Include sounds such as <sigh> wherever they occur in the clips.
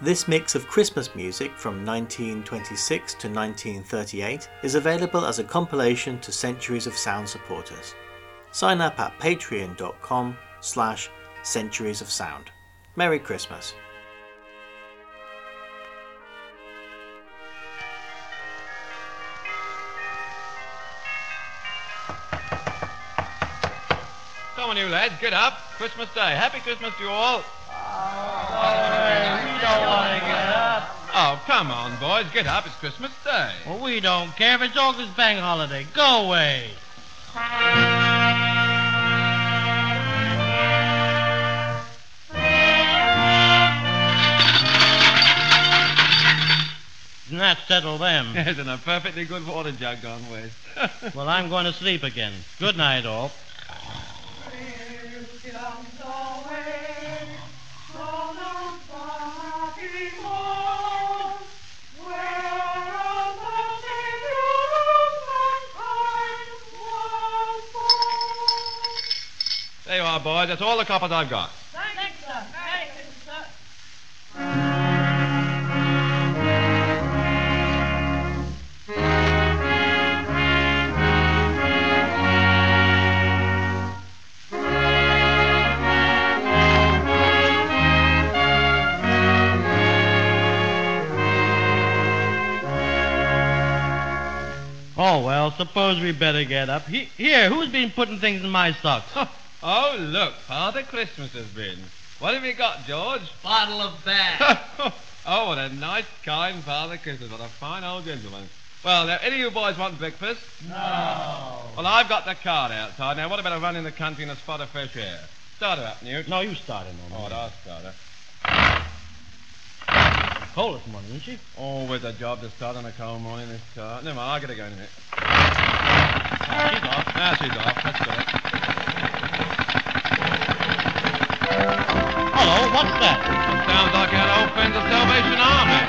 This mix of Christmas music from 1926 to 1938 is available as a compilation to Centuries of Sound supporters. Sign up at patreon.com slash centuries of sound. Merry Christmas. Come on, you lads, get up. Christmas Day. Happy Christmas to you all. Want to get up. Oh, come on, boys, get up. It's Christmas Day. Well, we don't care if it's August bank holiday. Go away. Doesn't that settle them? Yes, <laughs> and a perfectly good water jug gone west. <laughs> well, I'm going to sleep again. Good night, all. There boys. That's all the coppers I've got. Thanks, sir. Thanks, sir. Oh, well, suppose we better get up. He- Here, who's been putting things in my socks? <laughs> Oh, look, Father Christmas has been. What have you got, George? Bottle of Bass. <laughs> oh, what a nice, kind Father Christmas. What a fine old gentleman. Well, now, any of you boys want breakfast? No. Well, I've got the cart outside. Now, what about a run in the country and a spot of fresh air? Start her up, Newt. No, you started, no. Oh, I'll start her. Cold this morning, isn't she? Always a job to start on a cold morning, this car. Never mind, I'll get her going in a minute. She's off. Now she's off. Let's go. Hello, what's that? Sounds like our old friends of Salvation Army.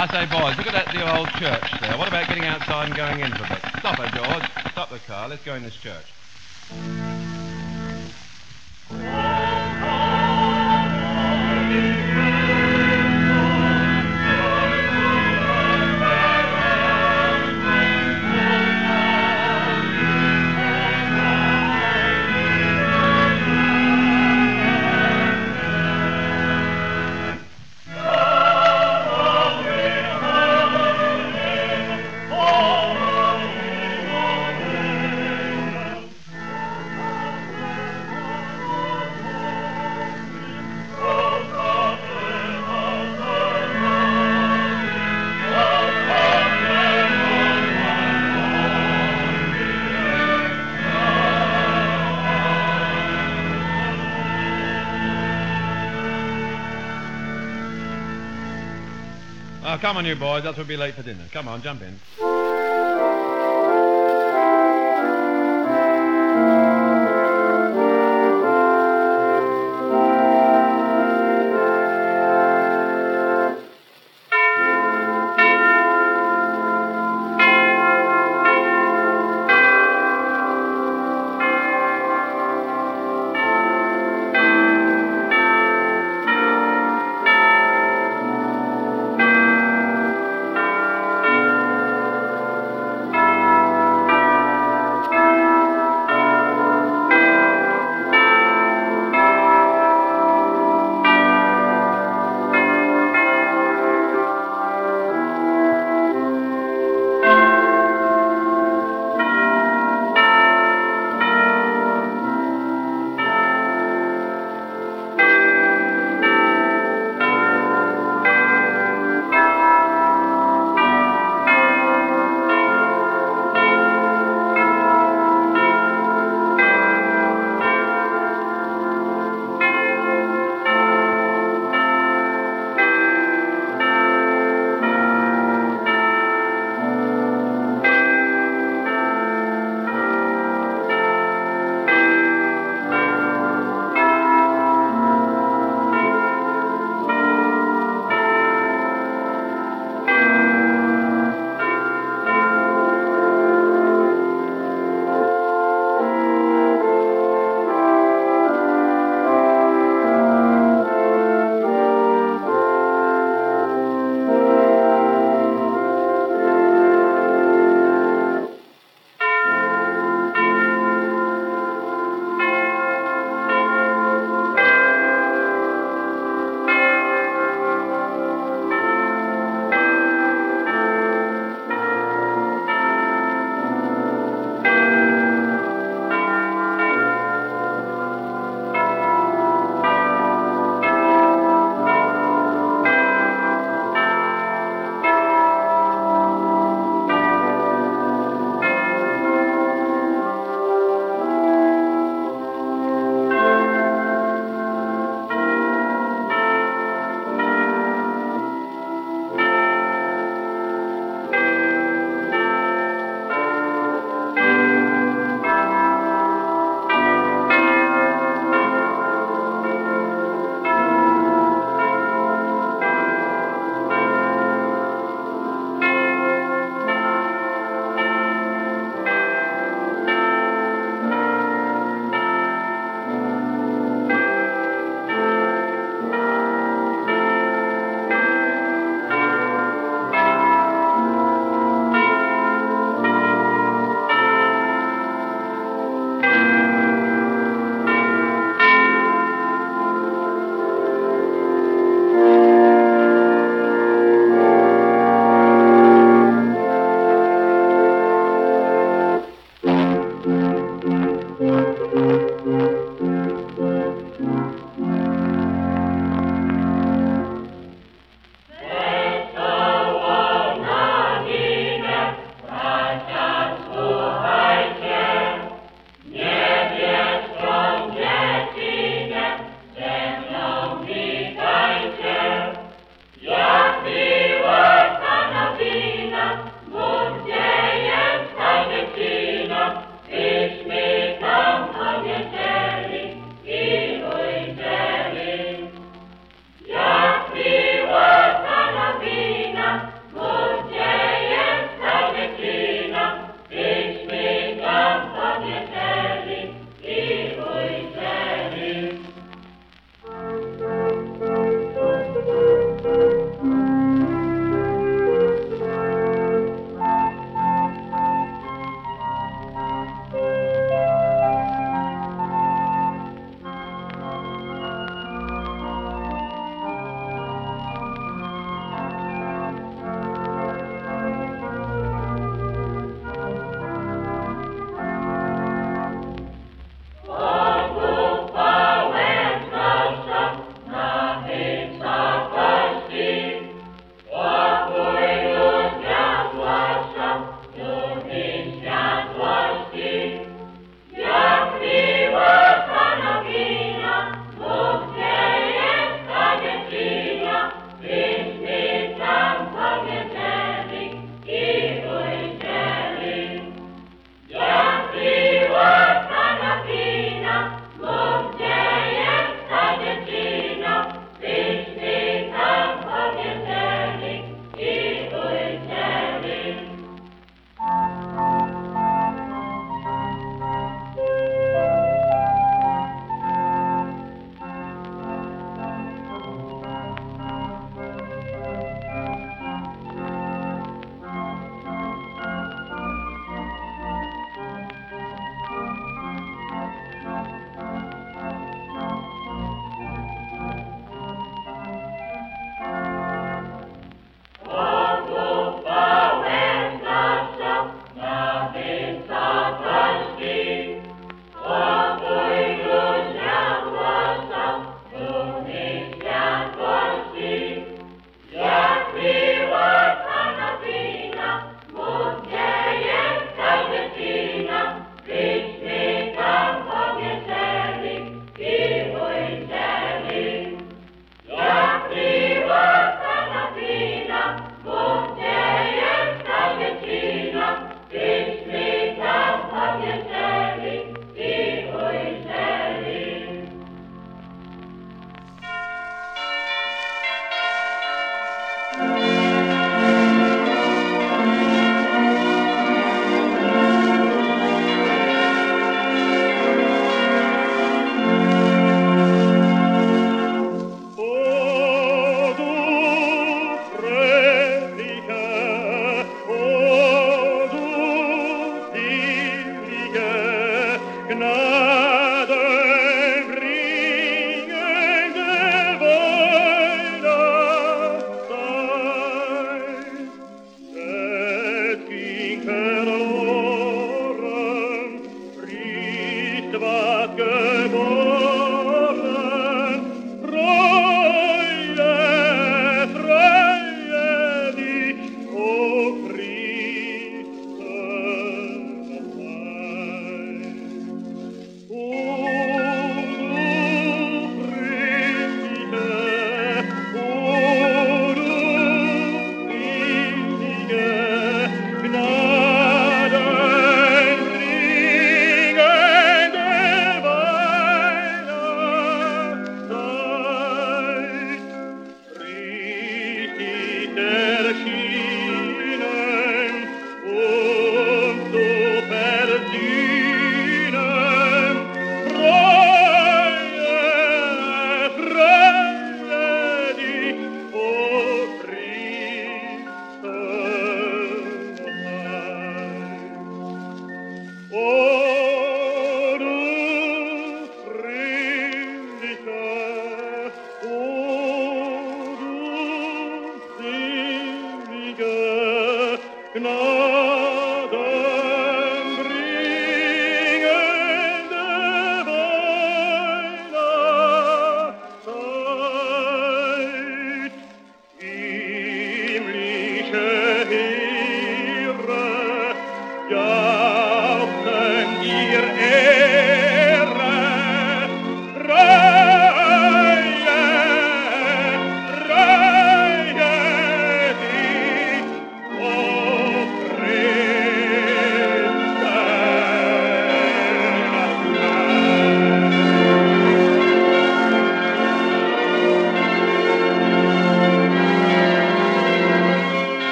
I say, boys, look at that dear old church there. What about getting outside and going in for a bit? Stop her, George. Stop the car. Let's go in this church. Oh, come on, you boys. Else we'll be late for dinner. Come on, jump in.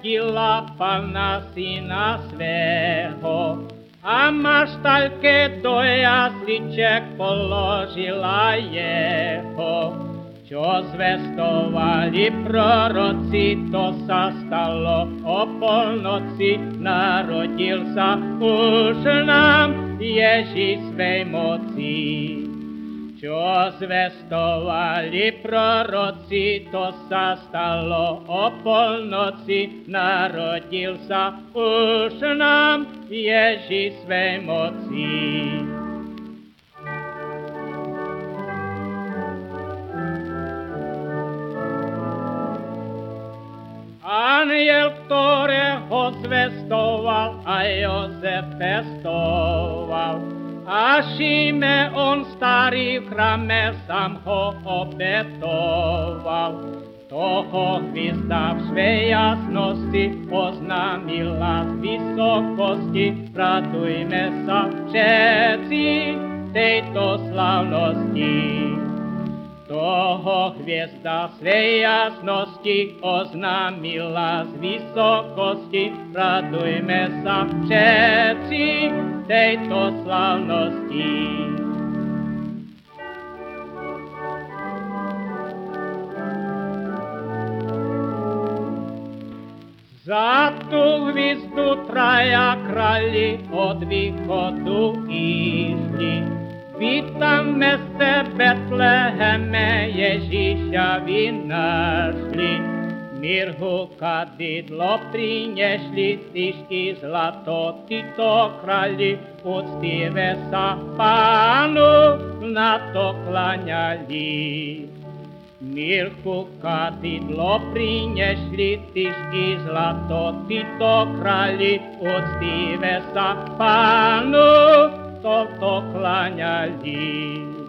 Porodila Pana syna svého, a maštaľke do jasliček položila jeho. Čo zvestovali proroci, to sa stalo o polnoci. Narodil sa už nám Ježíš svej moci. Що звестовалі пророці, то са стало о полноці, народився уж нам Єжі своєм оці. Ангел, которого звестовал, а Йосеф пестовал, a on starý v chrame sám ho obetoval. Toho hviezda v svej jasnosti oznámila z vysokosti. Radujme sa všetci tejto slavnosti. Того хвеста свій ясності ознаміла з високості, радуймеся вчепці тей то славності. За ту гвізду трая кралі від виходу ішли, Vítame se Betleheme, Ježíša vy našli. Mir kadidlo prinešli, stišky zlato ty to krali, poctive sa panu na to klanjali. Mirku kadidlo prinešli, stišky zlato ty krali, poctive sa panu jingle bells,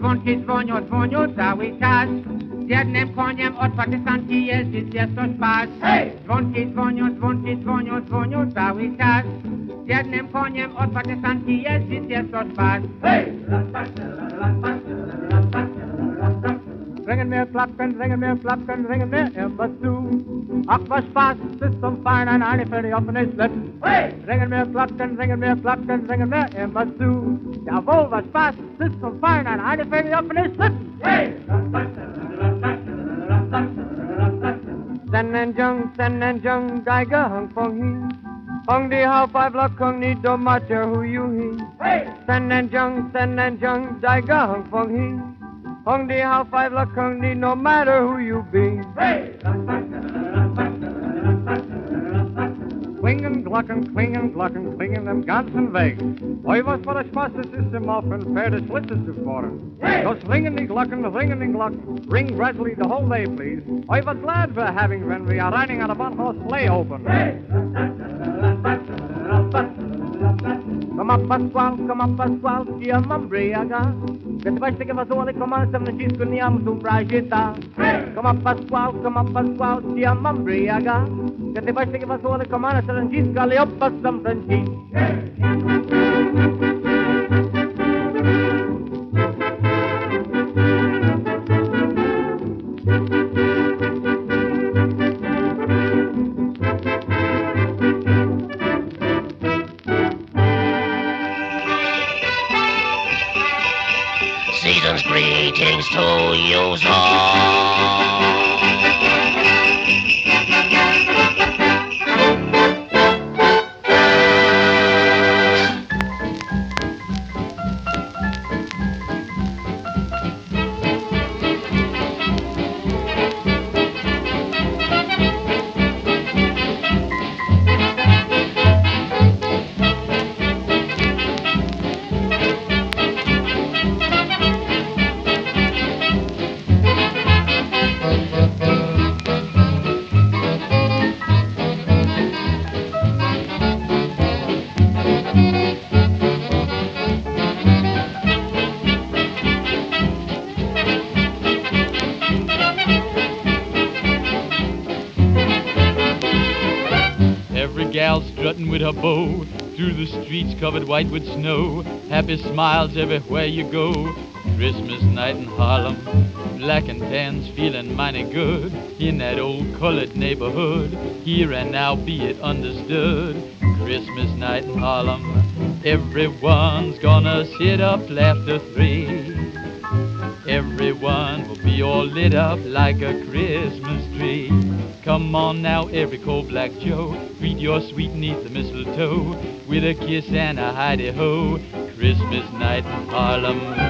88 szállítás. Gyert nem kanyám, ott Pakisztán kijelzi, sziasztos pás. Von két vonyos, von két vonyos, vonyos szállítás. Gyert nem kanyám, ott Pakisztán kijelzi. Hey! Koniem otwarte sanki jeździć jest to spas. Hej! Ringen mir Klappen, ringen mir Klappen, ringen mir immer zu. Ach, was Spaß ist zum Feiern eine für die offene Schlitten. Hey! Ringen mir Klappen, ringen mir Klappen, ringen mir immer zu. Jawohl, was Spaß ist zum Feiern eine für die offene Schlitten. Hey! Sen and Jung, Sen and Jung, Geiger, Hung Fong Hee. Hung die Hau Five Luck, Hung Need, don't matter who you he. Hey! Sen and Jung, Sen and Jung, Geiger, Hung Fong Hee. Hung die Hau Five Luck, Hung Need, no matter who you be. Hey! Klingen, glocken, klingen, glocken, klingen dem ganzen Weg. Oi, was für ein Spaß es ist im Offen, Pferde Schlitten zu fahren. Just ringen die Glocken, ringen die Glocken, ring gradually the whole day, please. Oi, was glad we're having when we are riding on a one-horse sleigh open. Come up, Pasquale, come up, Pasquale, ti amambriaga. Che ti fai che va sole come al San Francisco niam su bragita. Come up, Pasquale, come up, Pasquale, ti amambriaga. Che ti fai che va sole come al San Francisco alle oppa San Francisco. Season's greetings to you all. Bow through the streets covered white with snow. Happy smiles everywhere you go. Christmas night in Harlem, black and tans feeling mighty good in that old colored neighborhood. Here and now, be it understood. Christmas night in Harlem, everyone's gonna sit up after three. Everyone will be all lit up like a Christmas tree. Come on now, every cold black Joe, your sweet neath the mistletoe with a kiss and a hidey ho. Christmas night in Harlem.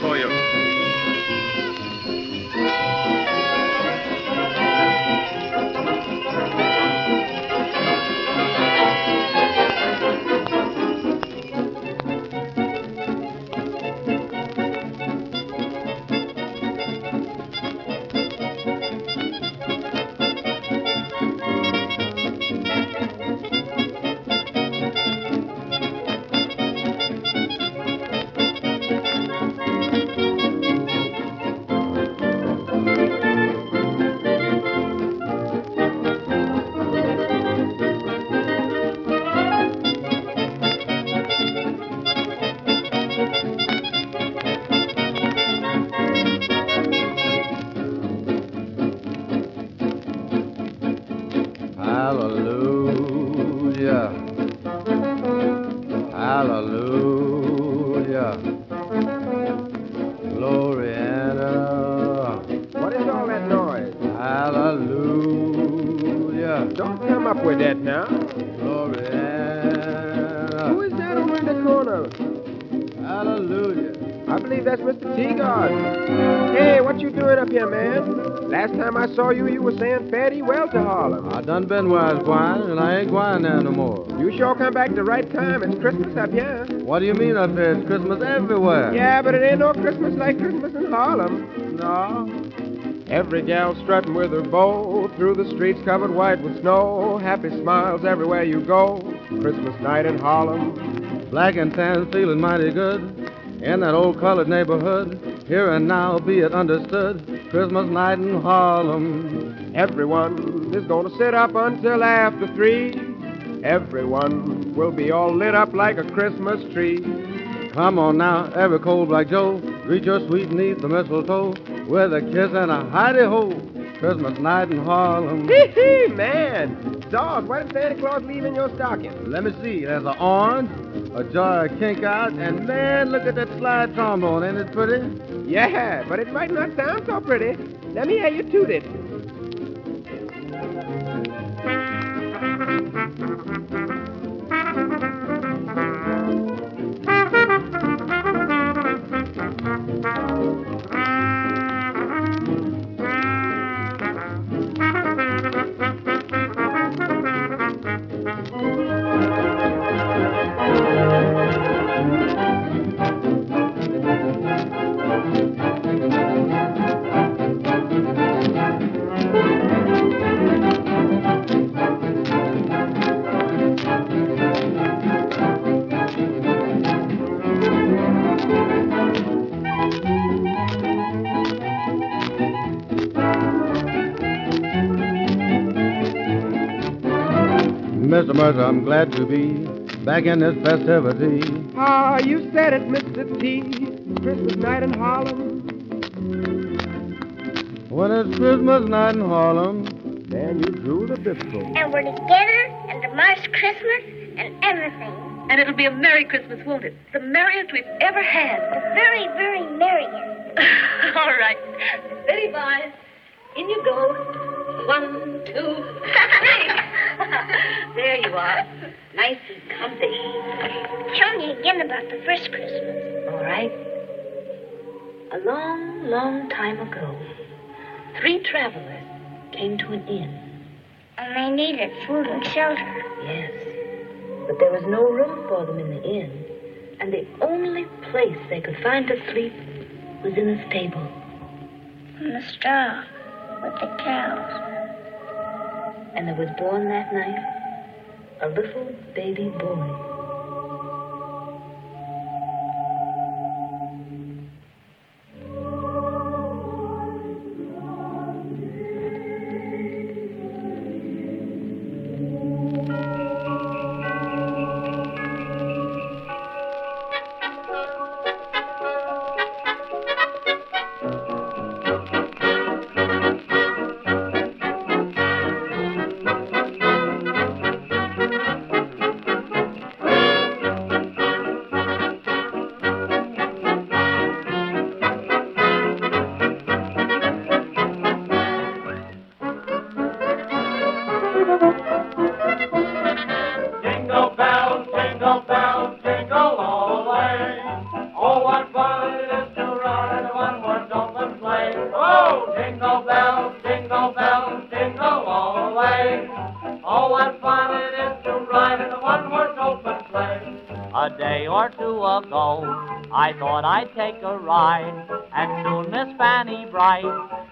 For you. Was going, and I ain't gwine there no more. You sure come back the right time. It's Christmas up here. What do you mean up here? It's Christmas everywhere. Yeah, but it ain't no Christmas like Christmas in Harlem. No. Every gal strutting with her bow through the streets covered white with snow. Happy smiles everywhere you go. Christmas night in Harlem. Black and tan feeling mighty good in that old colored neighborhood. Here and now, be it understood, Christmas night in Harlem. Everyone is gonna sit up until after three. Everyone will be all lit up like a Christmas tree. Come on now, every cold black Joe, reach your sweet neath the mistletoe with a kiss and a hidey ho. Christmas night in Harlem. Hee hee, man. Dog, what did Santa Claus leave in your stocking? Let me see. There's an orange, a jar of kink out, and man, look at that slide trombone. Ain't it pretty? Yeah, but it might not sound so pretty. Let me hear you toot it. Mr. I'm glad to be back in this festivity. Ah, you said it, Mr. T. Christmas night in Harlem. When it's Christmas night in Harlem, then you drew the biscuit. And we're together, and tomorrow's Christmas, and everything. And it'll be a Merry Christmas, won't it? The merriest we've ever had. The very, very merriest. <laughs> All right. Steady, boys. In you go. One, two, three. <laughs> there you are. Nice and comfy. Tell me again about the first Christmas. All right. A long, long time ago, three travelers came to an inn. And they needed food and shelter. Yes. But there was no room for them in the inn, and the only place they could find to sleep was in a stable. In the straw with the cows. And there was born that night a little baby boy. A day or two ago, I thought I'd take a ride, and soon Miss Fanny Bright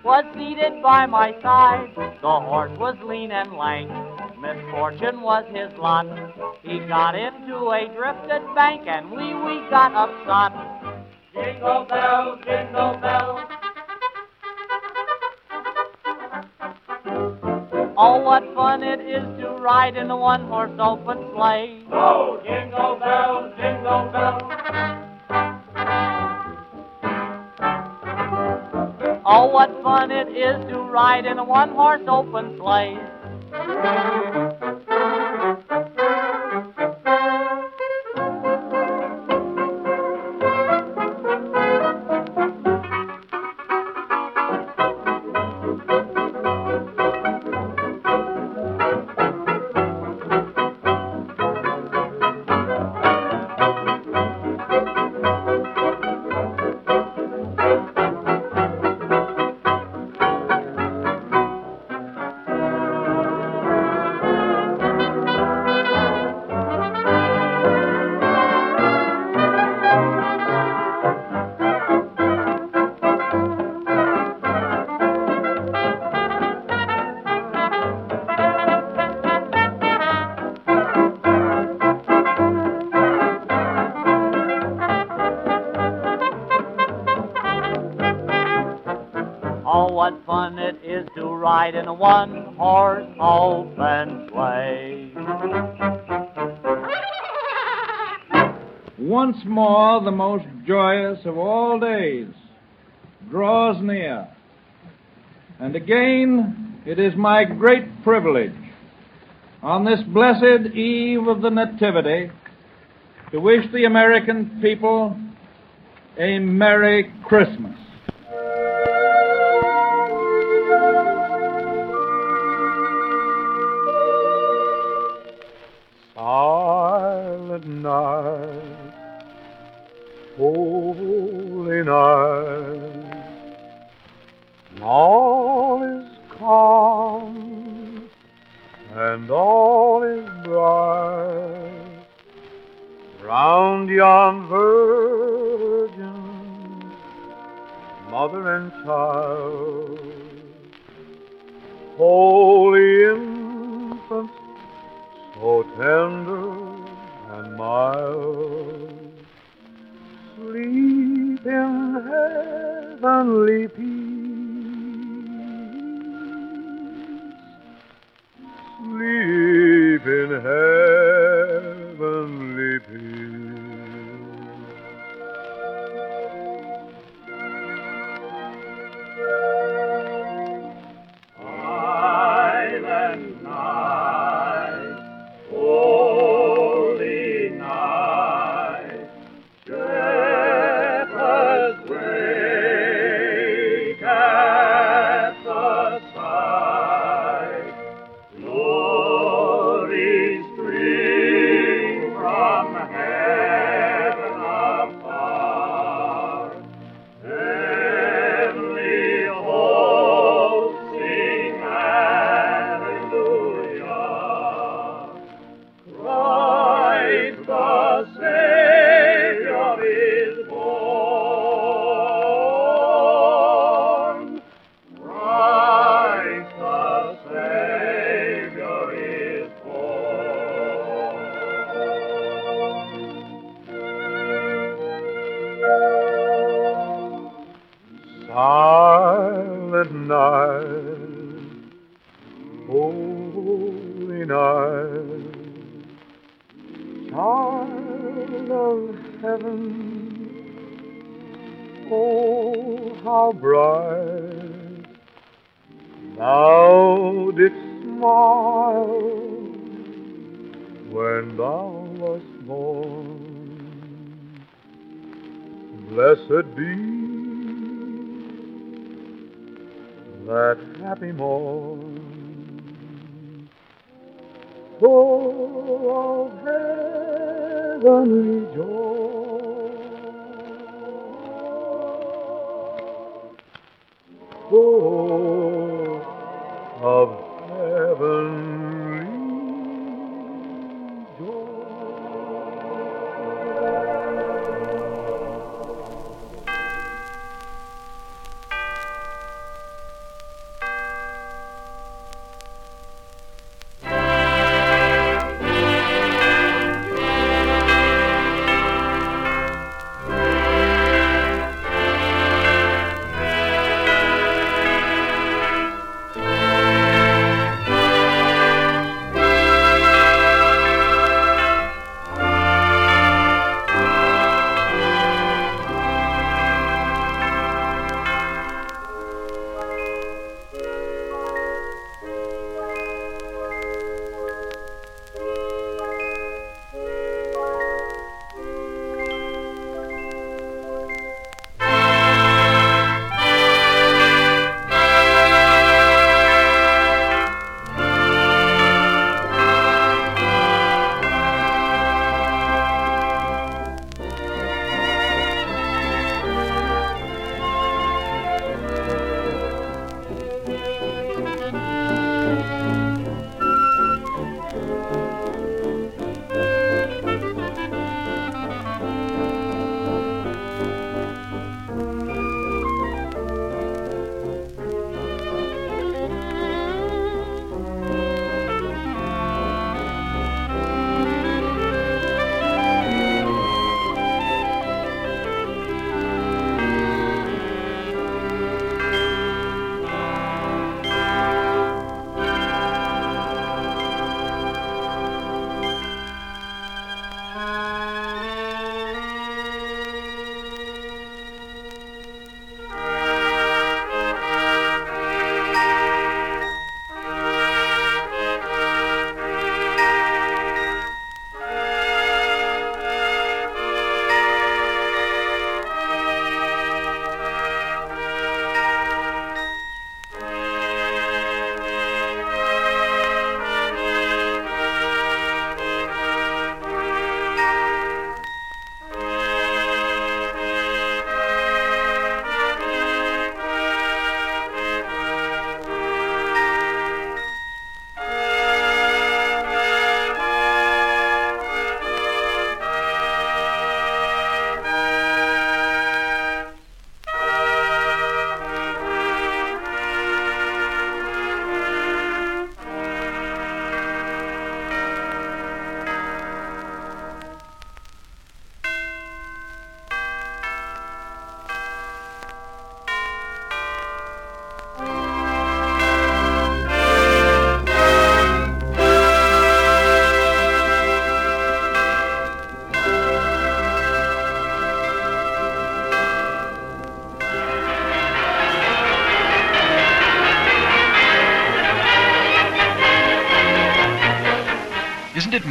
was seated by my side. The horse was lean and lank, misfortune was his lot. He got into a drifted bank, and we we got upset. Jingle bells, jingle bells. Oh, what fun it is to ride in a one-horse open sleigh. Oh, jingle bells, jingle bells. Oh, what fun it is to ride in a one-horse open sleigh. Ride in a one-horse open sleigh. Once more, the most joyous of all days draws near. And again, it is my great privilege on this blessed eve of the Nativity to wish the American people a Merry Christmas.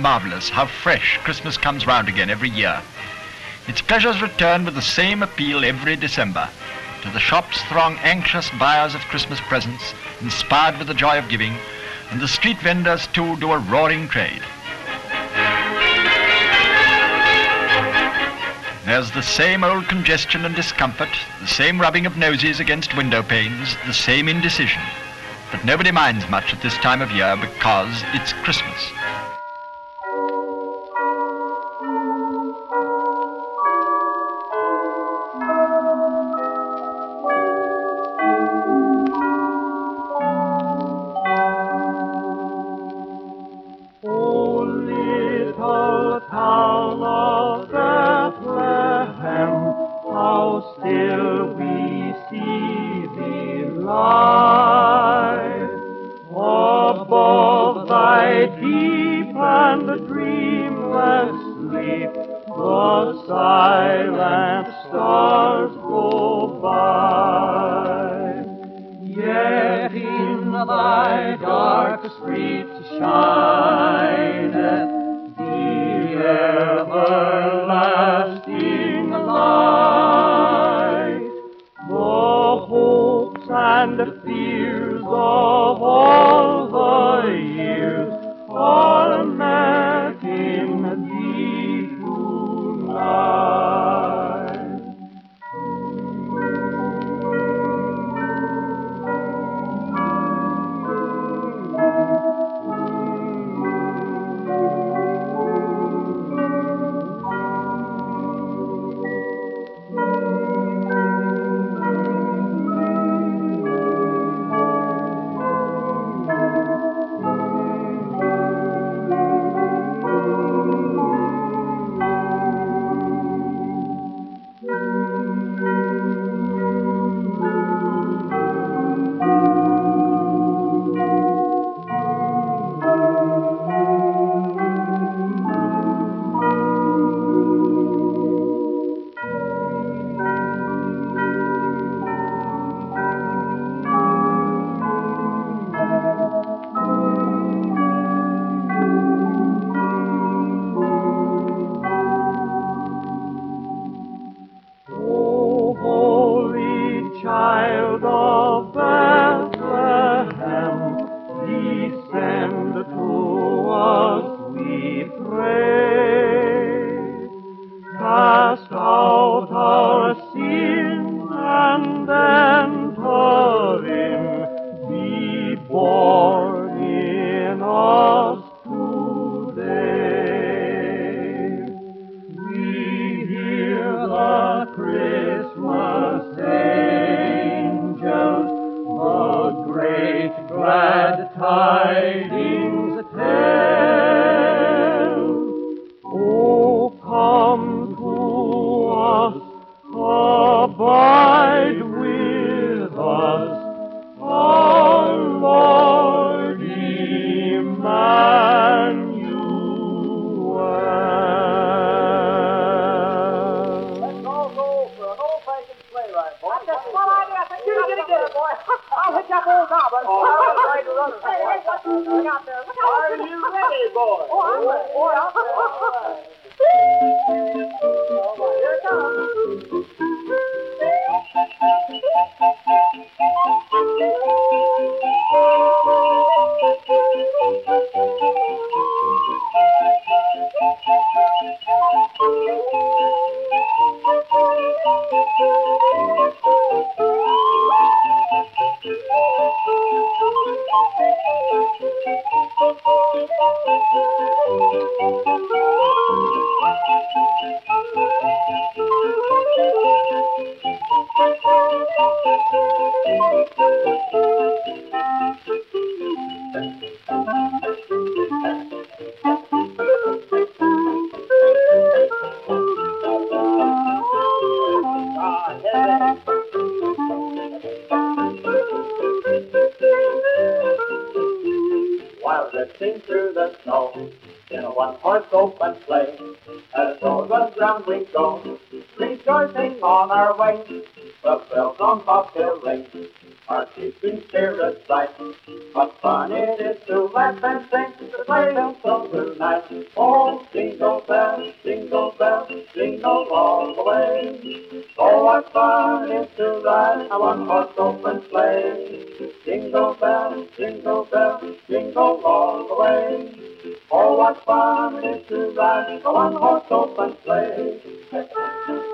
marvellous how fresh Christmas comes round again every year. Its pleasures return with the same appeal every December. To the shops throng anxious buyers of Christmas presents, inspired with the joy of giving, and the street vendors too do a roaring trade. There's the same old congestion and discomfort, the same rubbing of noses against window panes, the same indecision. But nobody minds much at this time of year because it's Christmas. Fun is to ride a one-horse open sleigh. Jingle bells, jingle bells, jingle all the way. Oh, what fun it is to ride a one-horse open sleigh.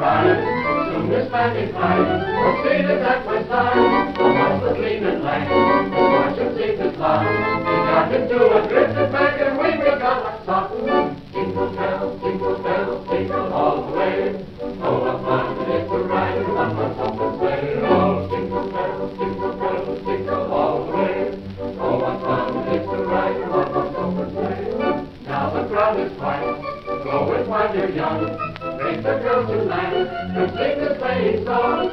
Soon this man in flight, proceeded at my side. The horse was lean and lank, his fortune seemed to slide. He got into a drifted bag and we got a sock. Jingle bells, jingle bells, jingle all the way. Oh, what fun it is to ride in a one-horse open sleigh. Oh, jingle bells, jingle bells, jingle all the way. Oh, what fun it is to ride in a one-horse open sleigh. Now the crowd is quiet. Go with while you're young. Girls to land to sing the sleighing song.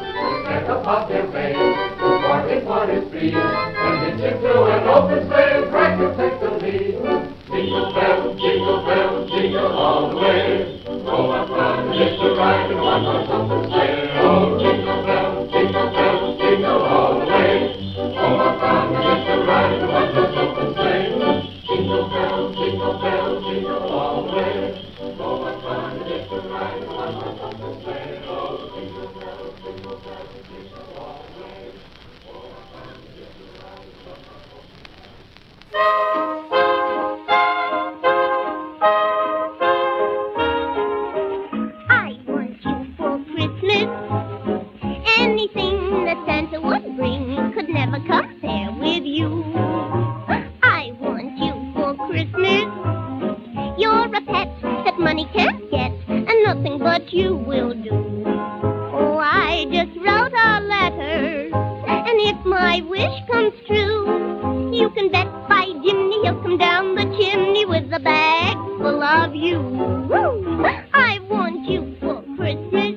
Set up up their face. The forty one is free. And hitch him to an open sleigh and crack and take the lead. Jingle bells, jingle bells, jingle all the way. Oh, what fun it is to ride in one horse You can bet by Jimmy he'll come down the chimney with a bag full of you. Woo! I want you for Christmas.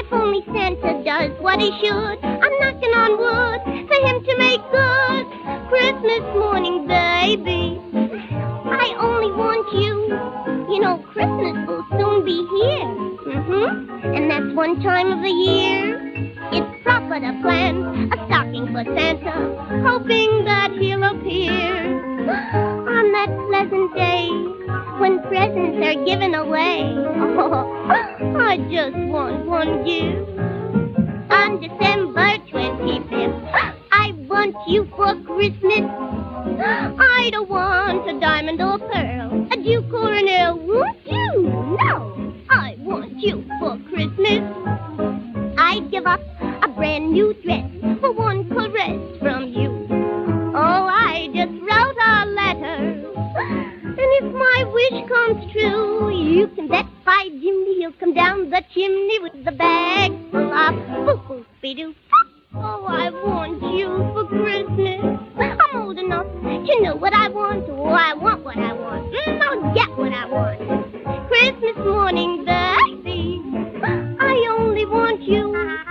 If only Santa does what he should, I'm knocking on wood for him to make good. Christmas morning, baby. I only want you. You know, Christmas will soon be here. Mm-hmm. And that's one time of the year. Proper to plan a stocking for Santa, hoping that he'll appear <gasps> on that pleasant day when presents are given away. Oh, <laughs> I just want one gift. On December 25th, <gasps> I want you for Christmas. <gasps> I don't want a diamond or pearl, a duke or an earl, won't you? No, I want you for Christmas. I'd give up a brand new dress for one caress from you. Oh, I just wrote a letter. And if my wish comes true, you can bet by Jimmy he'll come down the chimney with the bag full of boo boo Oh, I want you for Christmas. I'm old enough to know what I want. Oh, I want what I want. Mm, I'll get what I want. Christmas morning, baby. I only want you.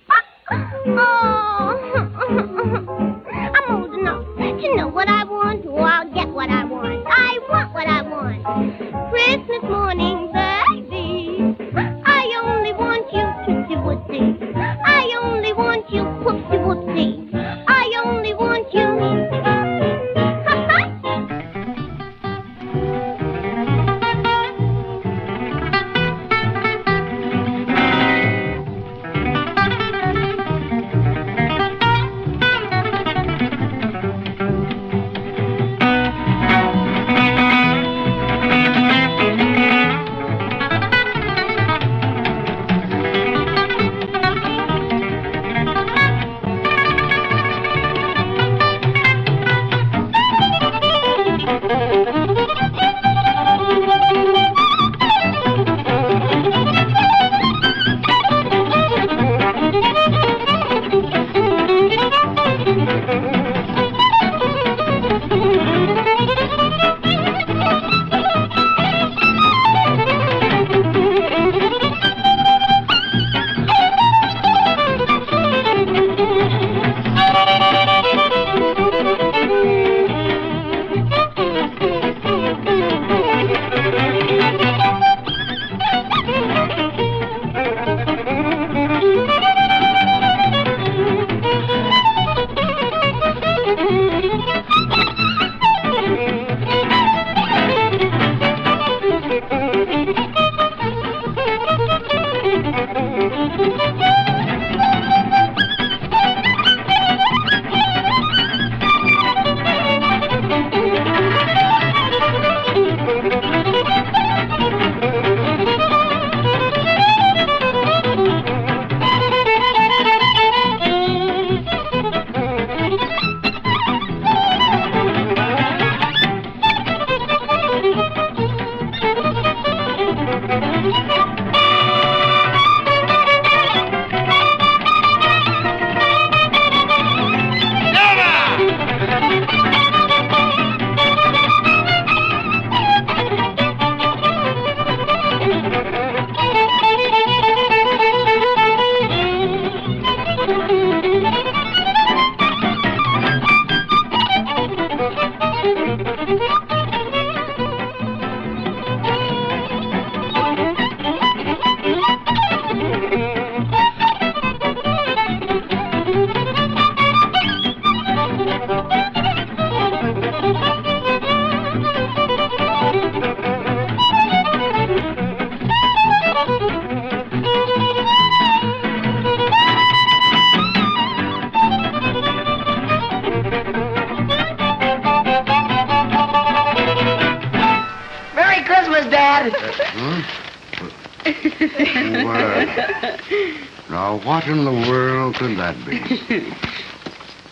could that be? <laughs>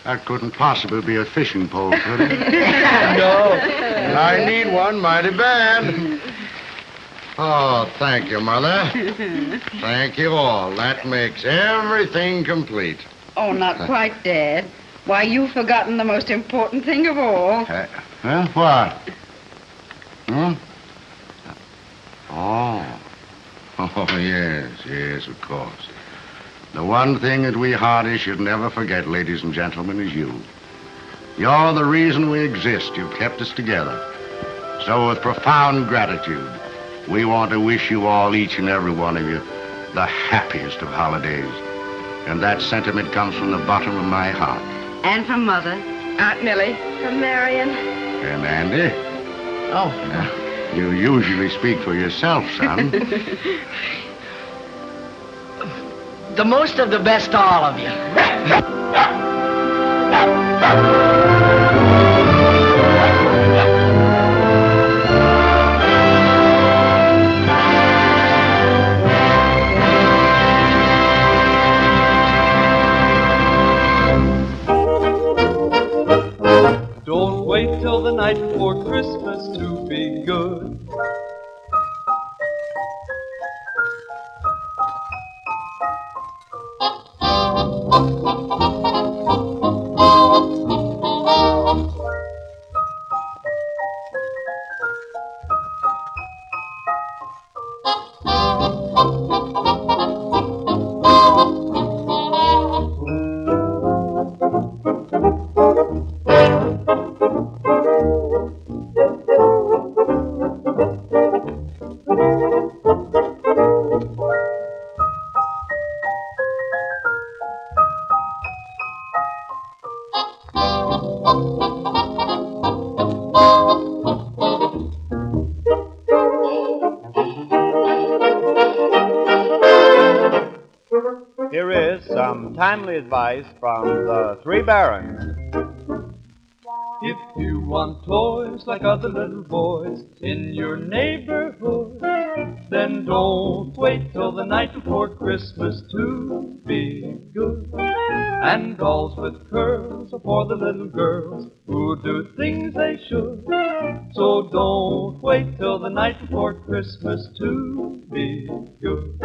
That couldn't possibly be a fishing pole, could it? <laughs> No. And I need one mighty bad. Oh, thank you, Mother. <laughs> Thank you all. That makes everything complete. Oh, not quite, Dad. Why, you've forgotten the most important thing of all. Uh, huh? What? Hmm? Oh. Oh, yes, yes, of course. The one thing that we Hardys should never forget, ladies and gentlemen, is you. You're the reason we exist. You've kept us together. So, with profound gratitude, we want to wish you all, each and every one of you, the happiest of holidays. And that sentiment comes from the bottom of my heart. And from Mother. Aunt Millie. From Marion. And Andy, Oh. you usually speak for yourself, son. <laughs> The most of the best all of you. Don't wait till the night before Christmas to be good. Advice from the Three Barons. If you want toys like other little boys in your neighborhood, then don't wait till the night before Christmas to be good. And dolls with curls for the little girls who do things they should. So don't wait till the night before Christmas to be good.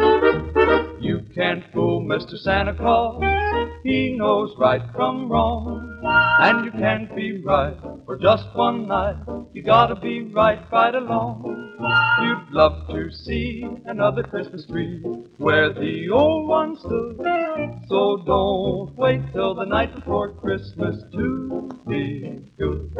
You can't fool Mr. Santa Claus. He knows right from wrong. And you can't be right for just one night. You gotta be right right along. You'd love to see another Christmas tree where the old one stood. So don't wait till the night before Christmas to be good.